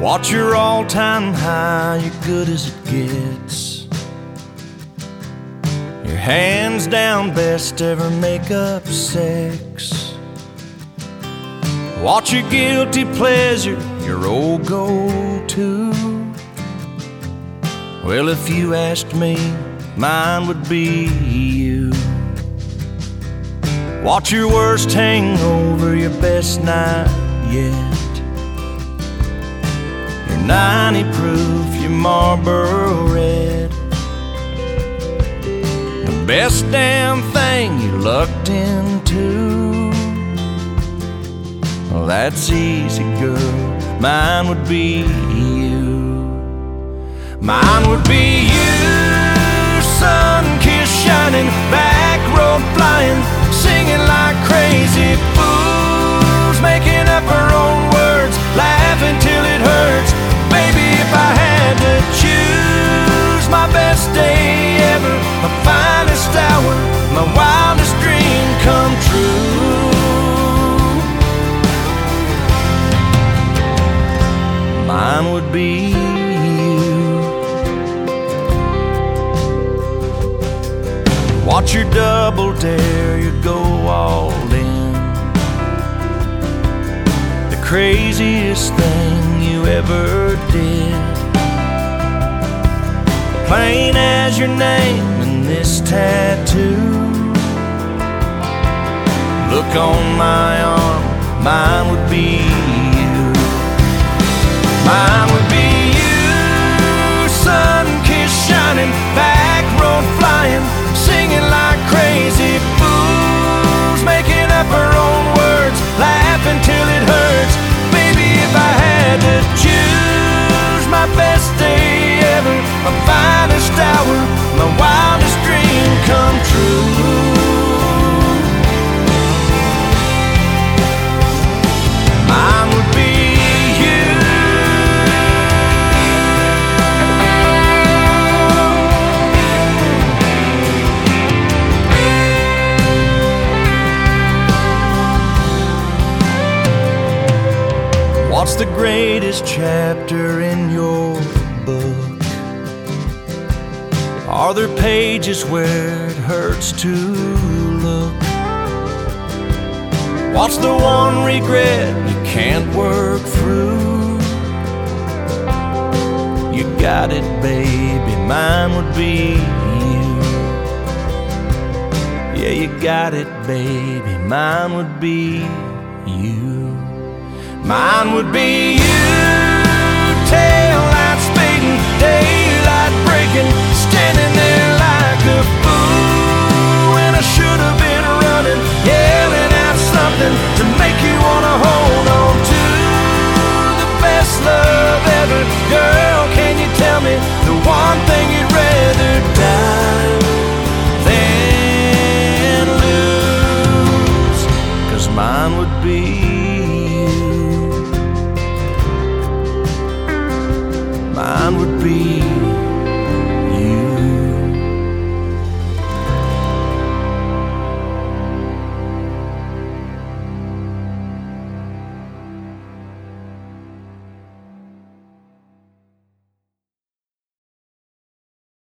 Watch your all time high, you're good as it gets. Your hands down best ever make up sex. Watch your guilty pleasure, your old go to. Well, if you asked me, mine would be you. Watch your worst hangover, your best night yet. Your 90 proof, your Marlboro red. The best damn thing you lucked into. Well, that's easy, girl. Mine would be you. Mine would be you, sun kiss shining, back road flying, singing like crazy fools, Watch your double dare, you go all in. The craziest thing you ever did. Plain as your name and this tattoo. Look on my arm, mine would be you. Mine best What's the greatest chapter in your book? Are there pages where it hurts to look? What's the one regret you can't work through? You got it, baby, mine would be you. Yeah, you got it, baby, mine would be you. Mine would be you.